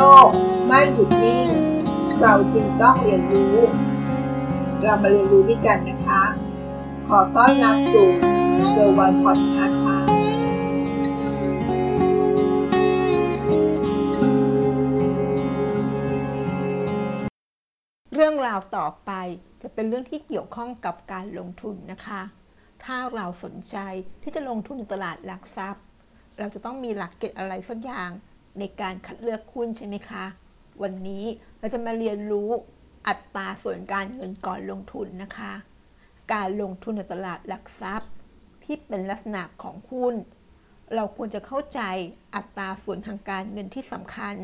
ลกไม่หยุดนิ่ง เราจึงต้องเรียนรู้ เรามาเรียนรู้ด้วยกันนะคะ ขอต้อนรับสู่เซอร์วันพอดคาส์ค่ะเรื่องราวต่อไปจะเป็นเรื่องที่เกี่ยวข้องกับการลงทุนนะคะ ถ้าเราสนใจที่จะลงทุนในตลาดหลักทรัพย์ เราจะต้องมีหลักเกณฑ์อะไรสักอย่าง ในการคัดเลือกหุ้นใช่ไหมคะ วันนี้เราจะมาเรียนรู้อัตราส่วนการเงินก่อนลงทุนนะคะ การลงทุนในตลาดหลักทรัพย์ ที่เป็นลักษณะของหุ้น เราควรจะเข้าใจอัตราส่วนทางการเงินที่สำคัญ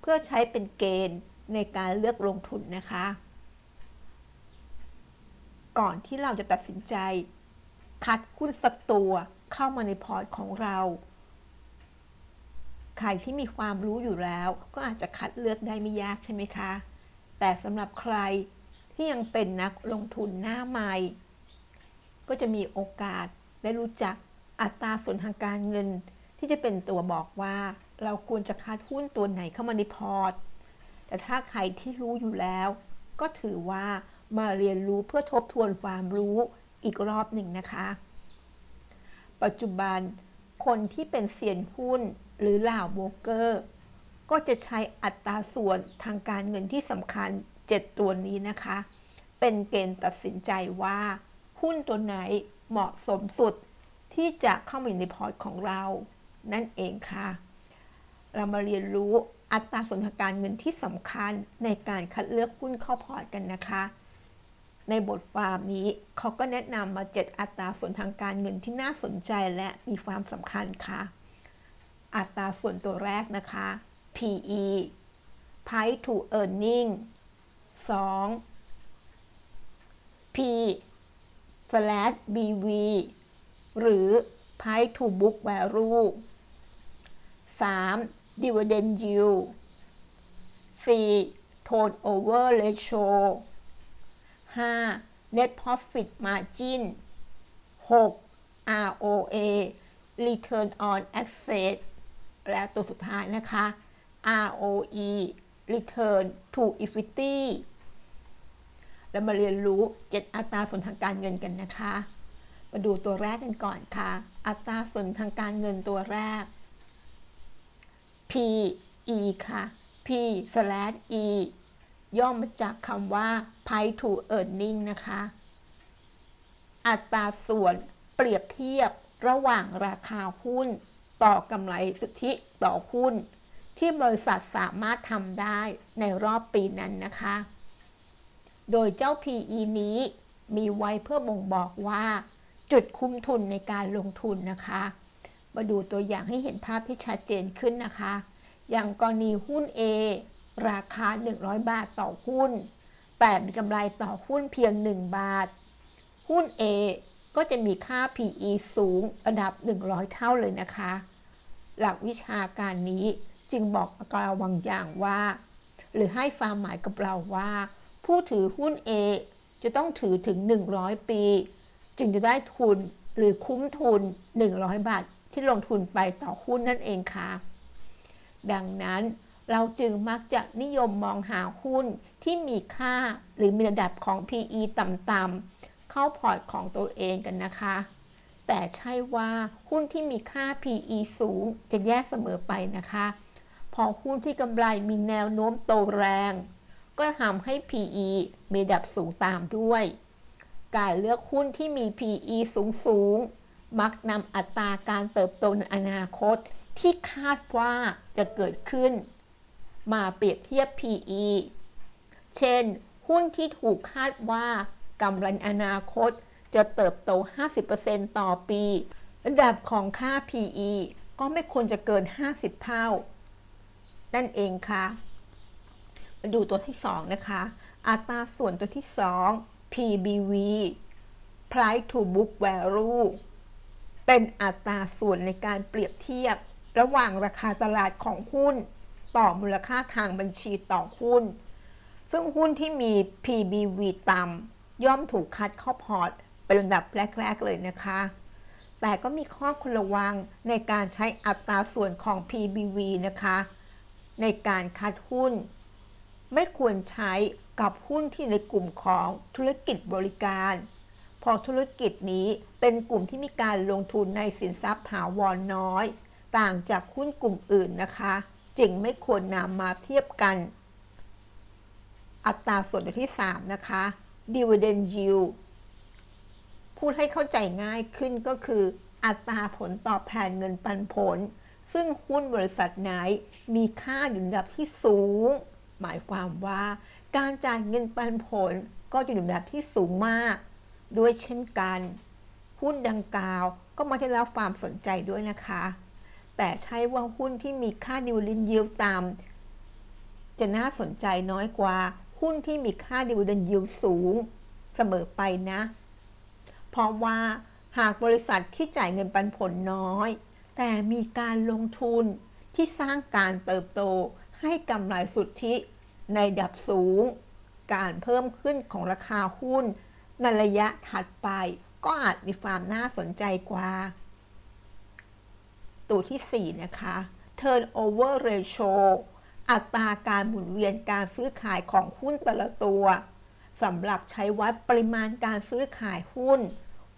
เพื่อใช้เป็นเกณฑ์ในการเลือกลงทุนนะคะ ก่อนที่เราจะตัดสินใจ คัดหุ้นสักตัวเข้ามาในพอร์ตของเรา ใครที่มีความรู้อยู่แล้ว ก็อาจจะคัดเลือกได้ไม่ยากใช่ไหมคะ แต่สำหรับใครที่ยังเป็นนักลงทุนหน้าใหม่ ก็จะมีโอกาสได้รู้จักอัตราส่วนทางการเงิน ที่จะเป็นตัวบอกว่า เราควรจะคัดหุ้นตัวไหนเข้ามาในพอร์ต แต่ถ้าใครที่รู้อยู่แล้ว ก็ถือว่ามาเรียนรู้เพื่อทบทวนความรู้อีกรอบหนึ่งนะคะ ปัจจุบัน คนที่เป็นเซียนหุ้นหรือล่าวโบรกเกอร์ ก็จะใช้อัตราส่วนทางการเงินที่สำคัญ 7 ตัวนี้นะคะ เป็นเกณฑ์ตัดสินใจว่า หุ้นตัวไหนเหมาะสมสุดที่จะเข้ามาอยู่ในพอร์ตของเรา นั่นเองค่ะ เรามาเรียนรู้อัตราส่วนทางการเงินที่สำคัญในการคัดเลือกหุ้นเข้าพอร์ตกันนะคะ ในบทความนี้เขาก็แนะนำมา 7 อัตราส่วนทางการเงินที่น่าสนใจและมีความสำคัญค่ะ อัตราส่วนตัวแรกนะคะ PE Price to Earning 2 P slash BV หรือ Price to Book Value 3. Dividend Yield 4. Turnover Ratio 5. Net Profit Margin 6. ROA Return on Asset และตัวสุดท้ายนะคะ ROE Return to Equity เรามาเรียนรู้ 7 อัตราส่วนทางการเงินกันนะคะ มาดูตัวแรกกันก่อนค่ะ อัตราส่วนทางการเงินตัวแรก PE ค่ะ P slash E ย่อมาจากคำว่า price to earning นะคะ อัตราส่วนเปรียบเทียบระหว่างราคาหุ้น ต่อกำไรสุทธิต่อหุ้น ที่บริษัทสามารถทำได้ในรอบปีนั้นนะคะ โดยเจ้า PE นี้มีไว้เพื่อบ่งบอกว่า จุดคุ้มทุนในการลงทุนนะคะ มาดูตัวอย่างให้เห็นภาพที่ชัดเจนขึ้นนะคะ อย่างกรณีหุ้น A ราคา 100 บาทต่อหุ้น แต่มีกำไรต่อหุ้นเพียง 1 บาท หุ้น A ก็จะมีค่า PE สูงระดับ 100 เท่าเลยนะคะ หลักวิชาการนี้จึงบอกกับเราบางอย่างว่า หรือให้ความหมายกับเราว่า ผู้ถือหุ้น A จะต้องถือถึง 100 ปี จึงจะได้ทุนหรือคุ้มทุน 100 บาทที่ลงทุนไปต่อหุ้นนั่นเองค่ะ ดังนั้น เราจึงมักจะนิยมมองหาหุ้นที่มีค่าหรือมีระดับของ PE ต่ำๆเข้าพอร์ตของตัวเองกันนะคะ แต่ใช่ว่าหุ้นที่มีค่า PE สูงจะแย่เสมอไปนะคะ พอหุ้นที่กำไรมีแนวโน้มโตแรง ก็ทำให้ PE มีระดับสูงตามด้วย การเลือกหุ้นที่มี PE สูงสูงมักนำอัตราการเติบโตในอนาคตที่คาดว่าจะเกิดขึ้น มาเปรียบเทียบ PE เช่น หุ้นที่ถูกคาดว่ากำไรอนาคตจะเติบโต 50%ต่อปี ระดับของค่า PE ก็ไม่ควรจะเกิน 50 เท่า นั่นเองค่ะ มาดูตัวที่ 2 นะคะ อัตราส่วนตัวที่ 2 PBV Price to Book Value เป็นอัตราส่วนในการเปรียบเทียบ ระหว่างราคาตลาดของหุ้น ต่อมูลค่าทางบัญชีต่อหุ้น ซึ่งหุ้นที่มี PBV ต่ำย่อมถูกคัดเข้าพอร์ตเป็นลำดับแรก ๆ เลยนะคะ แต่ก็มีข้อควรระวังในการใช้อัตราส่วนของ PBV นะคะ ในการคัดหุ้น ไม่ควรใช้กับหุ้นที่ในกลุ่มของธุรกิจบริการพอธุรกิจนี้เป็นกลุ่มที่มีการลงทุนในสินทรัพย์ถาวรน้อย ต่างจากหุ้นกลุ่มอื่นนะคะ จึงไม่ควรนำมาเทียบกัน อัตราส่วนที่ 3 นะคะ dividend yield พูดให้เข้าใจง่ายขึ้นก็คือ อัตราผลตอบแทนเงินปันผล ซึ่งหุ้นบริษัทไหนมีค่าอยู่ระดับที่สูง หมายความว่าการจ่ายเงินปันผลก็จะอยู่ระดับที่สูงมาก ด้วยเช่นกัน หุ้นดังกล่าวก็มาได้รับความสนใจด้วยนะคะ แต่ใช่ว่าหุ้นที่มีค่าดิวลินยิวต่ำจะน่าสนใจน้อยกว่า หุ้นที่มีค่าดิวลินยิวสูง เสมอไปนะ เพราะว่าหากบริษัทที่จ่ายเงินปันผลน้อย แต่มีการลงทุนที่สร้างการเติบโตให้กำไรสุทธิในดับสูง การเพิ่มขึ้นของราคาหุ้นในระยะถัดไปก็อาจมีความน่าสนใจกว่า ตัวที่ 4 นะคะ turnover ratio อัตราการหมุนเวียนการซื้อขายของหุ้นแต่ละตัวสำหรับใช้วัดปริมาณการซื้อขายหุ้น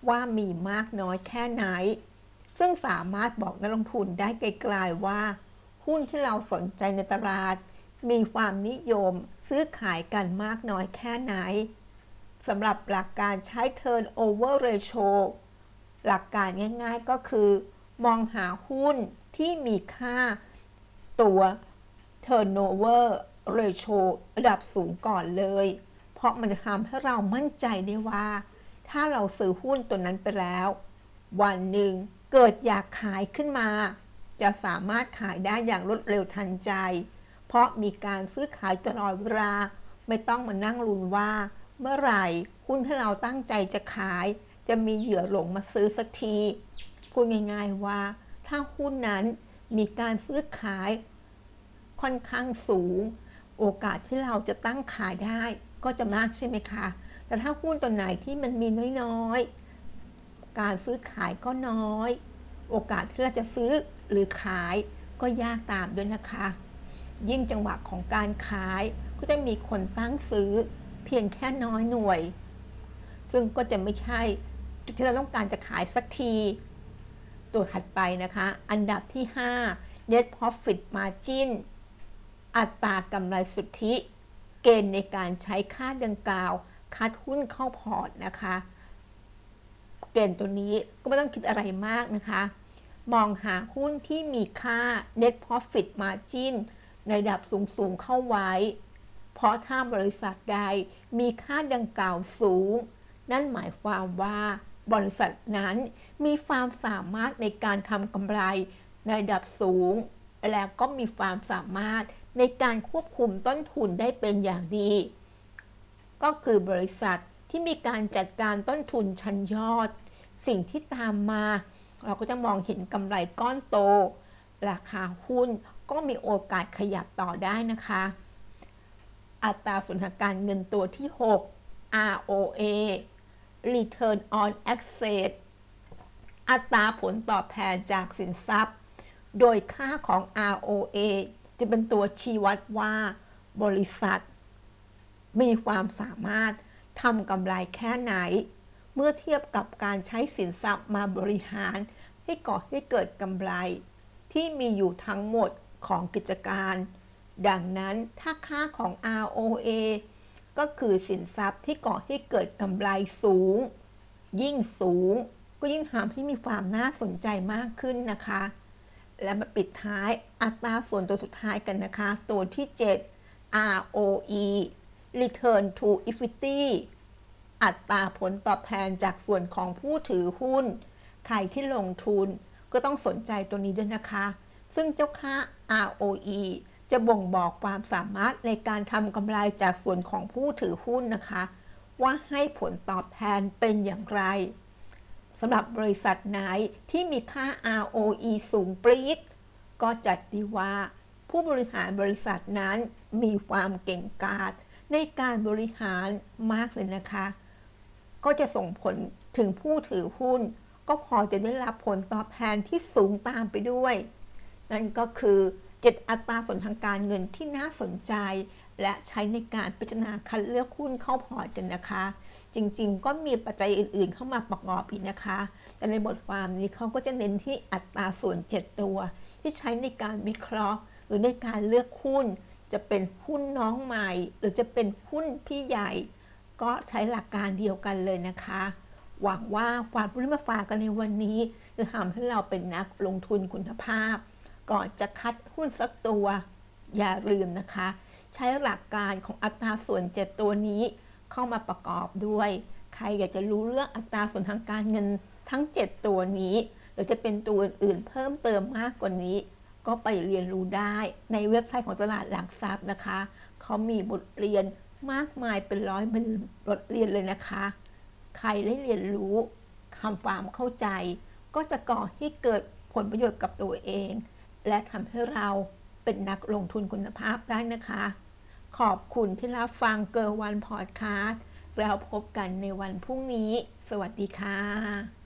ว่ามีมากน้อยแค่ไหน ซึ่งสามารถบอกนักลงทุนได้ไกลๆว่า หุ้นที่เราสนใจในตลาด มีความนิยมซื้อขายกันมากน้อยแค่ไหนสำหรับหลักการใช้ turnover ratio หลักการง่ายๆก็คือ มองหาหุ้นที่มีค่าตัว turnover ratio ระดับสูงก่อนเลย เพราะมันจะทำให้เรามั่นใจได้ว่า ถ้าเราซื้อหุ้นตัวนั้นไปแล้ว วันหนึ่งเกิดอยากขายขึ้นมา จะสามารถขายได้อย่างรวดเร็วทันใจ เพราะมีการซื้อขายตลอดเวลา ไม่ต้องมานั่งลุ้นว่า เมื่อไหร่หุ้นที่เราตั้งใจจะขาย จะมีเหยื่อหลงมาซื้อสักที พูดง่ายๆว่า ถ้าหุ้นนั้นมีการซื้อขายค่อนข้างสูง โอกาสที่เราจะตั้งขายได้ก็จะมากใช่ไหมคะ แต่ถ้าหุ้นตัวไหนที่มันมีน้อยๆ การซื้อขายก็น้อย โอกาสที่เราจะซื้อหรือขายก็ยากตามด้วยนะคะ ยิ่งจังหวะของการขายก็จะมีคนตั้งซื้อเพียงแค่น้อยหน่วย ซึ่งก็จะไม่ใช่จุดที่เราต้องการจะขายสักที ตัวถัดไปนะคะ อันดับที่ 5 net profit margin อัตรากำไรสุทธิ เกณฑ์ในการใช้ค่าดังกล่าว คัดหุ้นเข้าพอร์ตนะคะ เกณฑ์ตัวนี้ก็ไม่ต้องคิดอะไรมากนะคะ มองหาหุ้นที่มีค่า net profit margin ในระดับสูงๆเข้าไว้ เพราะถ้าบริษัทใดมีค่าดังกล่าวสูง นั่นหมายความว่า บริษัทนั้นมีความสามารถในการทำกำไรในระดับสูง แล้วก็มีความสามารถในการควบคุมต้นทุนได้เป็นอย่างดี ก็คือบริษัทที่มีการจัดการต้นทุนชั้นยอด สิ่งที่ตามมา เราก็จะมองเห็นกำไรก้อนโต ราคาหุ้นก็มีโอกาสขยับต่อได้นะคะ อัตราส่วนทางการเงินตัวที่ 6 ROA Return on Asset อัตราผลตอบแทนจากสินทรัพย์ โดยค่าของ ROA จะเป็นตัวชี้วัดว่า บริษัท มีความสามารถทำกำไรแค่ไหน เมื่อเทียบกับการใช้สินทรัพย์มาบริหาร ให้ก่อให้เกิดกำไร ที่มีอยู่ทั้งหมดของกิจการ ดังนั้นถ้าค่าของ ROA ก็คือสินทรัพย์ที่ก่อให้เกิดกำไรสูง ยิ่งสูง ก็ยิ่งทำให้มีความน่าสนใจมากขึ้นนะคะ และมาปิดท้ายอัตราส่วนตัวสุดท้ายกันนะคะ ตัวที่ 7 ROE Return to Equity อัตราผลตอบแทนจากส่วนของผู้ถือหุ้น ใครที่ลงทุนก็ต้องสนใจตัวนี้ด้วยนะคะ ซึ่งเจ้าค่า ROE จะบ่งบอกความสามารถในการทำกำไรจากส่วนของผู้ถือหุ้นนะคะ ว่าให้ผลตอบแทนเป็นอย่างไรสำหรับบริษัทไหนที่มีค่า ROE สูงปรี๊ดก็จัดดีว่า ผู้บริหารบริษัทนั้นมีความเก่งกาจในการบริหารมากเลยนะคะ ก็จะส่งผลถึงผู้ถือหุ้น ก็พอจะได้รับผลตอบแทนที่สูงตามไปด้วย นั่นก็คือ 7 อัตราส่วนทางการเงินที่น่าสนใจ และใช้ในการพิจารณาคัดเลือกหุ้นเข้าพอร์ตกันนะคะ จริงๆ ก็มีปัจจัยอื่นๆ เข้ามาประกอบอีกนะคะ แต่ในบทความนี้เขาก็จะเน้นที่อัตราส่วน 7 ตัว ที่ใช้ในการวิเคราะห์ หรือในการเลือกหุ้น จะเป็นหุ้นน้องใหม่ หรือจะเป็นหุ้นพี่ใหญ่ ก็ใช้หลักการเดียวกันเลยนะคะ หวังว่าความรู้ที่มาฝากกันในวันนี้ จะทำให้เราเป็นนักลงทุนคุณภาพ ก่อนจะคัดหุ้นสักตัว อย่าลืมนะคะ ใช้หลักการของอัตราส่วน 7 ตัวนี้เข้ามาประกอบด้วย ใครอยากจะรู้เรื่องอัตราส่วนทางการเงินทั้ง 7 ตัวนี้ หรือจะเป็นตัวอื่นเพิ่มเติมมากกว่านี้ ก็ไปเรียนรู้ได้ในเว็บไซต์ของตลาดหลักทรัพย์นะคะ เขามีบทเรียนมากมายเป็นร้อยเป็นบทเรียนเลยนะคะ ใครได้เรียนรู้คำความเข้าใจ ก็จะก่อให้เกิดผลประโยชน์กับตัวเอง และทำให้เราเป็นนักลงทุนคุณภาพได้นะคะ ขอบคุณที่รับฟังเกิร์วันพอดคาสต์แล้วพบกันในวันพรุ่งนี้ สวัสดีค่ะ